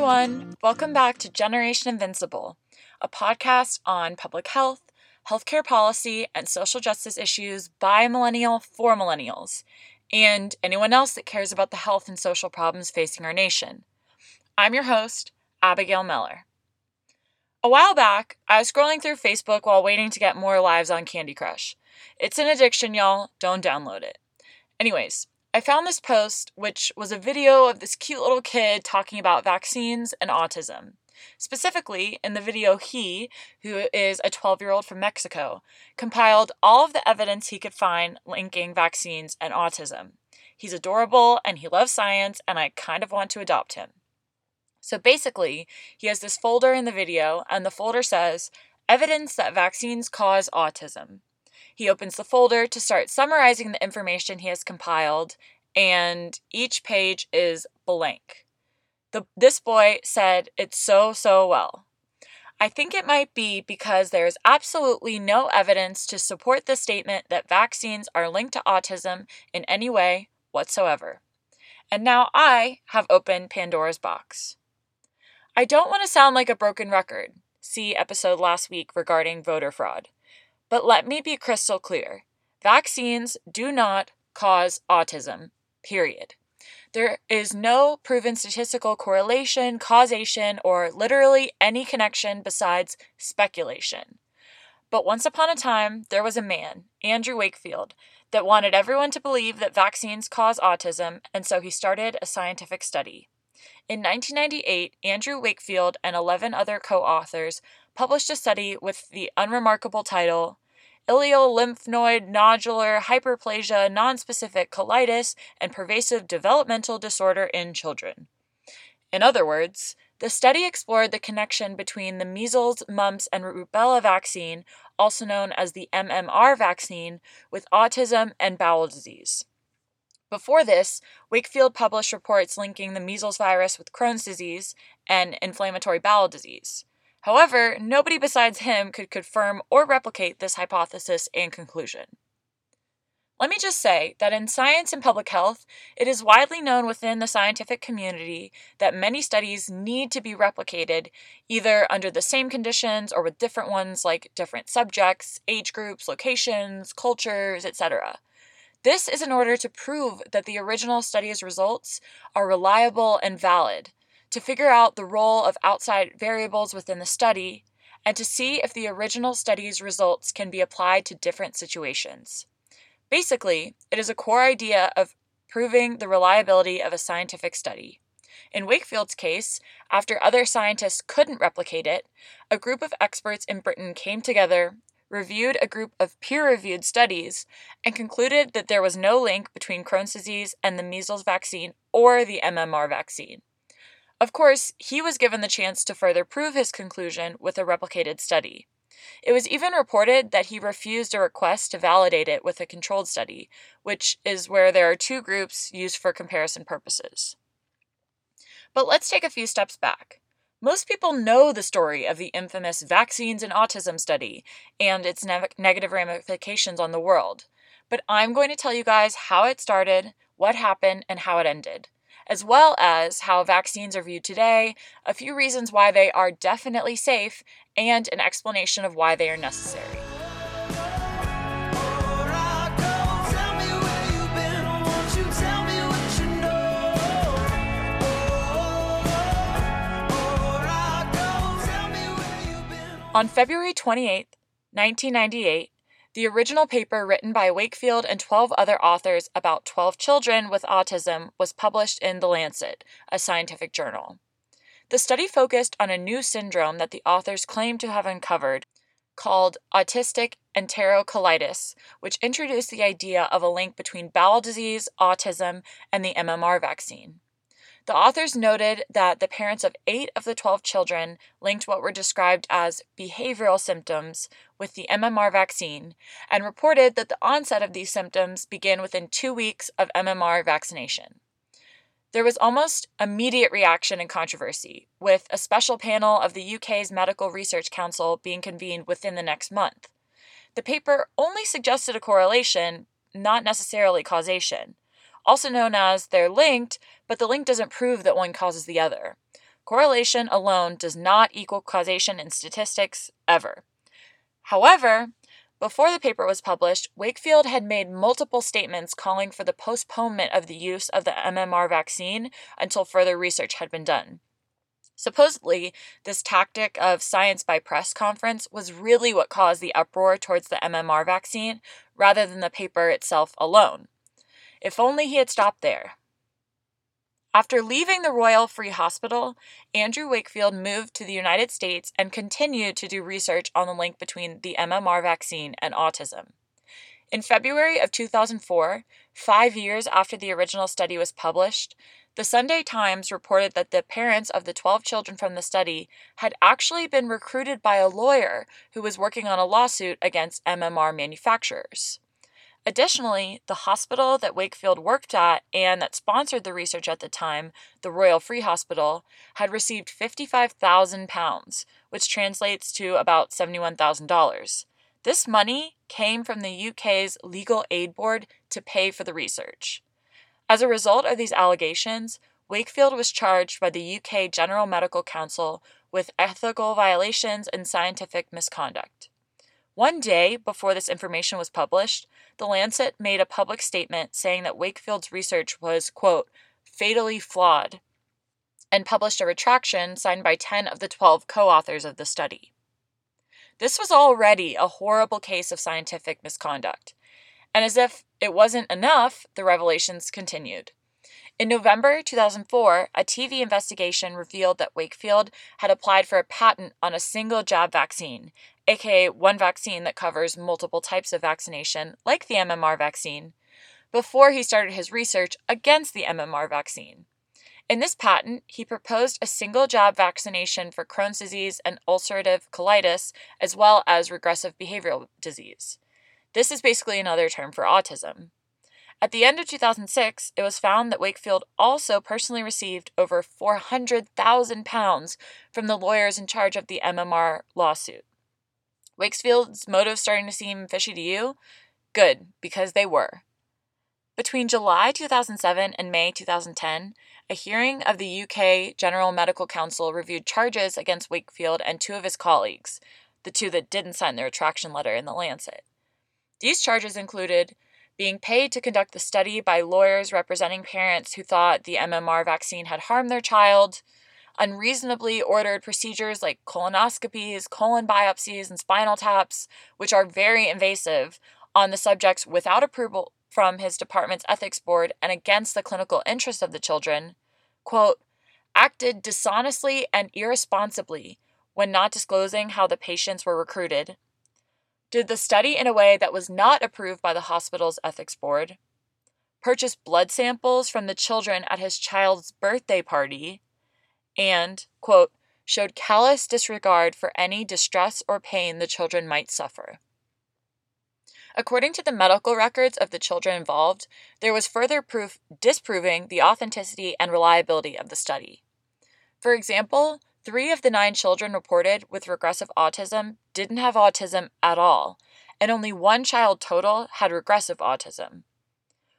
everyone. Welcome back to Generation Invincible, a podcast on public health, healthcare policy, and social justice issues by a millennial for millennials, and anyone else that cares about the health and social problems facing our nation. I'm your host, Abigail Meller. A while back, I was scrolling through Facebook while waiting to get more lives on Candy Crush. It's an addiction, y'all. Don't download it. Anyways, I found this post, which was a video of this cute little kid talking about vaccines and autism. Specifically, in the video, he, who is a 12 year old from Mexico, compiled all of the evidence he could find linking vaccines and autism. He's adorable and he loves science, and I kind of want to adopt him. So basically, he has this folder in the video, and the folder says, Evidence that vaccines cause autism. He opens the folder to start summarizing the information he has compiled, and each page is blank. The, this boy said it so, so well. I think it might be because there is absolutely no evidence to support the statement that vaccines are linked to autism in any way whatsoever. And now I have opened Pandora's box. I don't want to sound like a broken record. See episode last week regarding voter fraud. But let me be crystal clear vaccines do not cause autism, period. There is no proven statistical correlation, causation, or literally any connection besides speculation. But once upon a time, there was a man, Andrew Wakefield, that wanted everyone to believe that vaccines cause autism, and so he started a scientific study. In 1998, Andrew Wakefield and 11 other co authors published a study with the unremarkable title Ileolymphoid nodular hyperplasia nonspecific colitis and pervasive developmental disorder in children. In other words, the study explored the connection between the measles, mumps, and rubella vaccine, also known as the MMR vaccine, with autism and bowel disease. Before this, Wakefield published reports linking the measles virus with Crohn's disease and inflammatory bowel disease. However, nobody besides him could confirm or replicate this hypothesis and conclusion. Let me just say that in science and public health, it is widely known within the scientific community that many studies need to be replicated either under the same conditions or with different ones like different subjects, age groups, locations, cultures, etc. This is in order to prove that the original study's results are reliable and valid, to figure out the role of outside variables within the study, and to see if the original study's results can be applied to different situations. Basically, it is a core idea of proving the reliability of a scientific study. In Wakefield's case, after other scientists couldn't replicate it, a group of experts in Britain came together, reviewed a group of peer reviewed studies, and concluded that there was no link between Crohn's disease and the measles vaccine or the MMR vaccine. Of course, he was given the chance to further prove his conclusion with a replicated study. It was even reported that he refused a request to validate it with a controlled study, which is where there are two groups used for comparison purposes. But let's take a few steps back. Most people know the story of the infamous vaccines and autism study and its ne- negative ramifications on the world. But I'm going to tell you guys how it started, what happened, and how it ended as well as how vaccines are viewed today, a few reasons why they are definitely safe, and an explanation of why they are necessary. On February 28, 1998, the original paper, written by Wakefield and 12 other authors about 12 children with autism, was published in The Lancet, a scientific journal. The study focused on a new syndrome that the authors claimed to have uncovered called autistic enterocolitis, which introduced the idea of a link between bowel disease, autism, and the MMR vaccine. The authors noted that the parents of eight of the 12 children linked what were described as behavioral symptoms with the MMR vaccine and reported that the onset of these symptoms began within two weeks of MMR vaccination. There was almost immediate reaction and controversy, with a special panel of the UK's Medical Research Council being convened within the next month. The paper only suggested a correlation, not necessarily causation also known as they're linked, but the link doesn't prove that one causes the other. correlation alone does not equal causation in statistics ever. However, before the paper was published, Wakefield had made multiple statements calling for the postponement of the use of the MMR vaccine until further research had been done. Supposedly, this tactic of science by press conference was really what caused the uproar towards the MMR vaccine rather than the paper itself alone. If only he had stopped there. After leaving the Royal Free Hospital, Andrew Wakefield moved to the United States and continued to do research on the link between the MMR vaccine and autism. In February of 2004, five years after the original study was published, the Sunday Times reported that the parents of the 12 children from the study had actually been recruited by a lawyer who was working on a lawsuit against MMR manufacturers. Additionally, the hospital that Wakefield worked at and that sponsored the research at the time, the Royal Free Hospital, had received £55,000, which translates to about $71,000. This money came from the UK's Legal Aid Board to pay for the research. As a result of these allegations, Wakefield was charged by the UK General Medical Council with ethical violations and scientific misconduct. One day before this information was published, The Lancet made a public statement saying that Wakefield's research was, quote, fatally flawed, and published a retraction signed by 10 of the 12 co authors of the study. This was already a horrible case of scientific misconduct, and as if it wasn't enough, the revelations continued. In November 2004, a TV investigation revealed that Wakefield had applied for a patent on a single jab vaccine, aka one vaccine that covers multiple types of vaccination, like the MMR vaccine, before he started his research against the MMR vaccine. In this patent, he proposed a single jab vaccination for Crohn's disease and ulcerative colitis, as well as regressive behavioral disease. This is basically another term for autism. At the end of 2006, it was found that Wakefield also personally received over £400,000 from the lawyers in charge of the MMR lawsuit. Wakefield's motives starting to seem fishy to you? Good, because they were. Between July 2007 and May 2010, a hearing of the UK General Medical Council reviewed charges against Wakefield and two of his colleagues, the two that didn't sign the retraction letter in the Lancet. These charges included being paid to conduct the study by lawyers representing parents who thought the MMR vaccine had harmed their child, unreasonably ordered procedures like colonoscopies, colon biopsies, and spinal taps, which are very invasive, on the subjects without approval from his department's ethics board and against the clinical interest of the children, quote, acted dishonestly and irresponsibly when not disclosing how the patients were recruited, did the study in a way that was not approved by the hospital's ethics board, purchased blood samples from the children at his child's birthday party, and, quote, showed callous disregard for any distress or pain the children might suffer. According to the medical records of the children involved, there was further proof disproving the authenticity and reliability of the study. For example, Three of the nine children reported with regressive autism didn't have autism at all, and only one child total had regressive autism.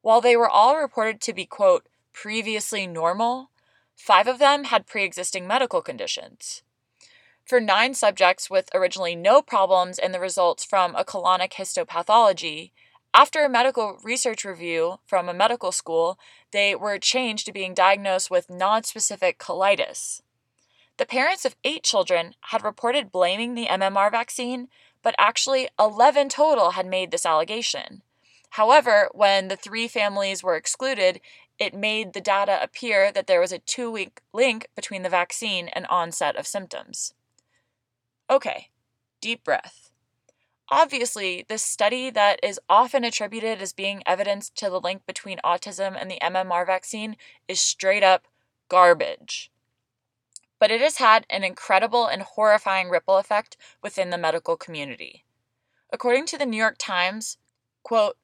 While they were all reported to be, quote, previously normal, five of them had pre existing medical conditions. For nine subjects with originally no problems in the results from a colonic histopathology, after a medical research review from a medical school, they were changed to being diagnosed with nonspecific colitis. The parents of eight children had reported blaming the MMR vaccine, but actually 11 total had made this allegation. However, when the three families were excluded, it made the data appear that there was a two week link between the vaccine and onset of symptoms. Okay, deep breath. Obviously, this study that is often attributed as being evidence to the link between autism and the MMR vaccine is straight up garbage but it has had an incredible and horrifying ripple effect within the medical community. According to the New York Times, quote,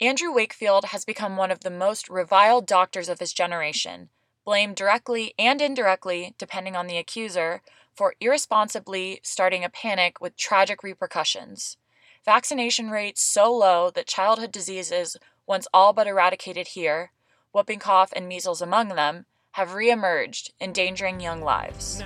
Andrew Wakefield has become one of the most reviled doctors of his generation, blamed directly and indirectly, depending on the accuser, for irresponsibly starting a panic with tragic repercussions. Vaccination rates so low that childhood diseases, once all but eradicated here, whooping cough and measles among them, have reemerged, endangering young lives.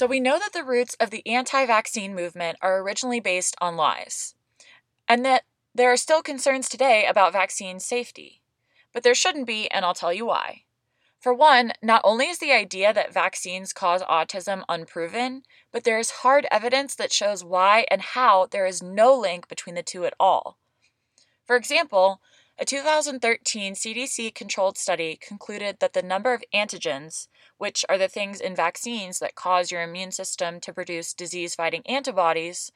So, we know that the roots of the anti vaccine movement are originally based on lies, and that there are still concerns today about vaccine safety. But there shouldn't be, and I'll tell you why. For one, not only is the idea that vaccines cause autism unproven, but there is hard evidence that shows why and how there is no link between the two at all. For example, a 2013 CDC controlled study concluded that the number of antigens, which are the things in vaccines that cause your immune system to produce disease fighting antibodies,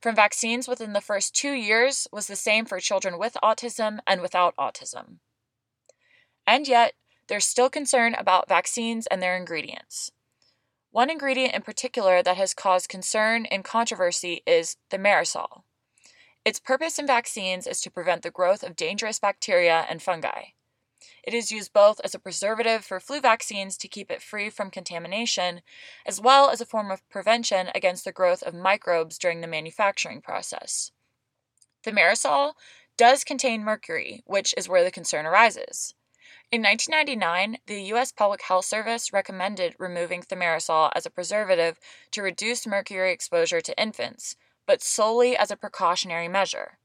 from vaccines within the first two years was the same for children with autism and without autism. And yet, there's still concern about vaccines and their ingredients. One ingredient in particular that has caused concern and controversy is thimerosal. Its purpose in vaccines is to prevent the growth of dangerous bacteria and fungi. It is used both as a preservative for flu vaccines to keep it free from contamination, as well as a form of prevention against the growth of microbes during the manufacturing process. Thimerosal does contain mercury, which is where the concern arises. In 1999, the U.S. Public Health Service recommended removing thimerosal as a preservative to reduce mercury exposure to infants, but solely as a precautionary measure.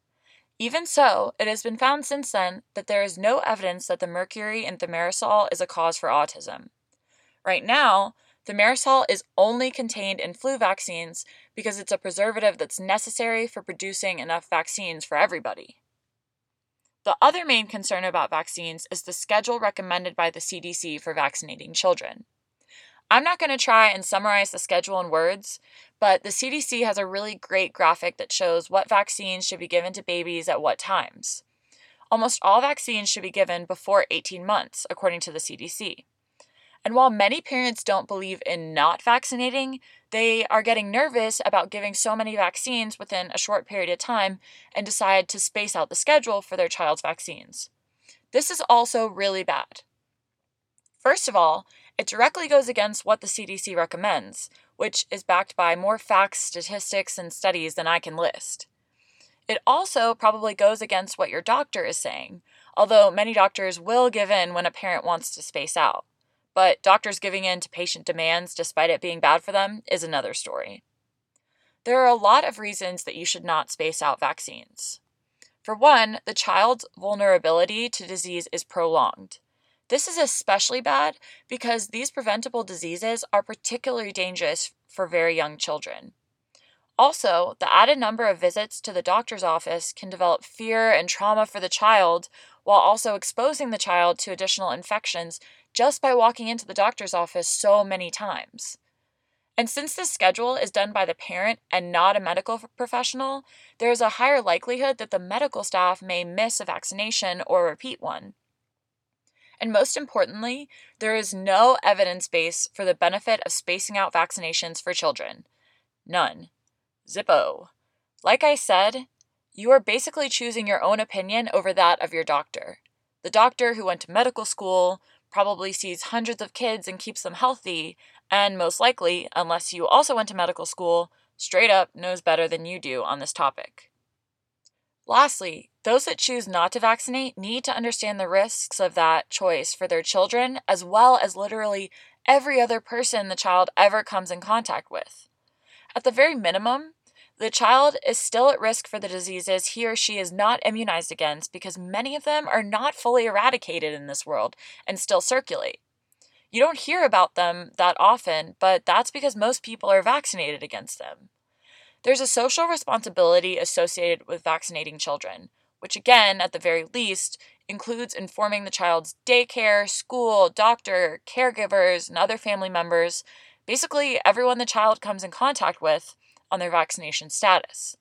Even so, it has been found since then that there is no evidence that the mercury in thimerosal is a cause for autism. Right now, thimerosal is only contained in flu vaccines because it's a preservative that's necessary for producing enough vaccines for everybody. The other main concern about vaccines is the schedule recommended by the CDC for vaccinating children. I'm not going to try and summarize the schedule in words, but the CDC has a really great graphic that shows what vaccines should be given to babies at what times. Almost all vaccines should be given before 18 months, according to the CDC. And while many parents don't believe in not vaccinating, they are getting nervous about giving so many vaccines within a short period of time and decide to space out the schedule for their child's vaccines. This is also really bad. First of all, it directly goes against what the CDC recommends, which is backed by more facts, statistics, and studies than I can list. It also probably goes against what your doctor is saying, although many doctors will give in when a parent wants to space out. But doctors giving in to patient demands despite it being bad for them is another story. There are a lot of reasons that you should not space out vaccines. For one, the child's vulnerability to disease is prolonged. This is especially bad because these preventable diseases are particularly dangerous for very young children. Also, the added number of visits to the doctor's office can develop fear and trauma for the child while also exposing the child to additional infections just by walking into the doctor's office so many times. And since this schedule is done by the parent and not a medical professional, there is a higher likelihood that the medical staff may miss a vaccination or repeat one. And most importantly, there is no evidence base for the benefit of spacing out vaccinations for children. None. Zippo. Like I said, you are basically choosing your own opinion over that of your doctor. The doctor who went to medical school probably sees hundreds of kids and keeps them healthy, and most likely, unless you also went to medical school, straight up knows better than you do on this topic. Lastly, those that choose not to vaccinate need to understand the risks of that choice for their children, as well as literally every other person the child ever comes in contact with. At the very minimum, the child is still at risk for the diseases he or she is not immunized against because many of them are not fully eradicated in this world and still circulate. You don't hear about them that often, but that's because most people are vaccinated against them. There's a social responsibility associated with vaccinating children, which, again, at the very least, includes informing the child's daycare, school, doctor, caregivers, and other family members basically, everyone the child comes in contact with on their vaccination status.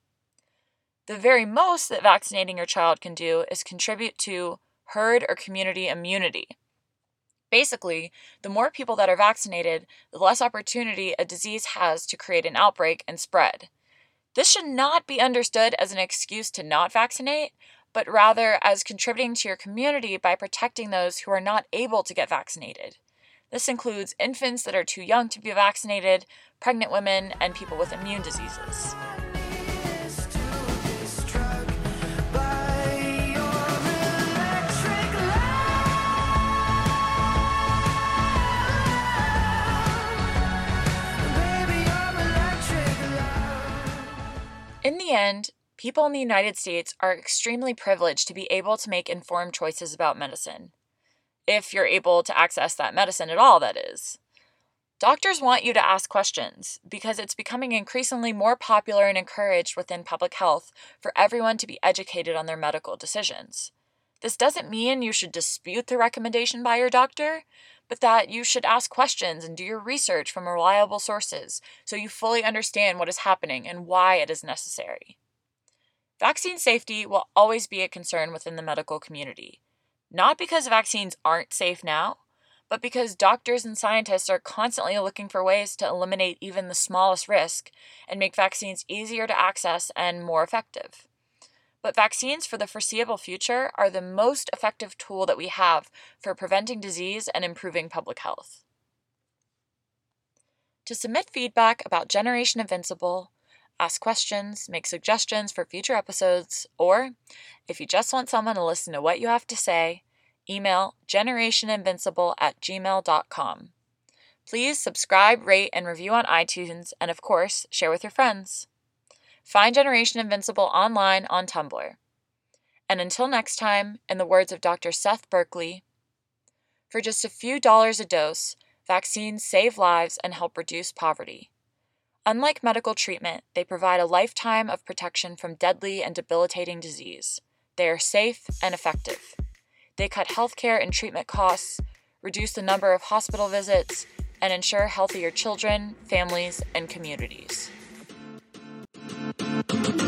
The very most that vaccinating your child can do is contribute to herd or community immunity. Basically, the more people that are vaccinated, the less opportunity a disease has to create an outbreak and spread. This should not be understood as an excuse to not vaccinate, but rather as contributing to your community by protecting those who are not able to get vaccinated. This includes infants that are too young to be vaccinated, pregnant women, and people with immune diseases. In the end, people in the United States are extremely privileged to be able to make informed choices about medicine. If you're able to access that medicine at all, that is. Doctors want you to ask questions because it's becoming increasingly more popular and encouraged within public health for everyone to be educated on their medical decisions. This doesn't mean you should dispute the recommendation by your doctor, but that you should ask questions and do your research from reliable sources so you fully understand what is happening and why it is necessary. Vaccine safety will always be a concern within the medical community, not because vaccines aren't safe now, but because doctors and scientists are constantly looking for ways to eliminate even the smallest risk and make vaccines easier to access and more effective. But vaccines for the foreseeable future are the most effective tool that we have for preventing disease and improving public health. To submit feedback about Generation Invincible, ask questions, make suggestions for future episodes, or if you just want someone to listen to what you have to say, email generationinvincible at gmail.com. Please subscribe, rate, and review on iTunes, and of course, share with your friends. Find Generation Invincible online on Tumblr. And until next time, in the words of Dr. Seth Berkley, for just a few dollars a dose, vaccines save lives and help reduce poverty. Unlike medical treatment, they provide a lifetime of protection from deadly and debilitating disease. They are safe and effective. They cut healthcare and treatment costs, reduce the number of hospital visits, and ensure healthier children, families, and communities thank you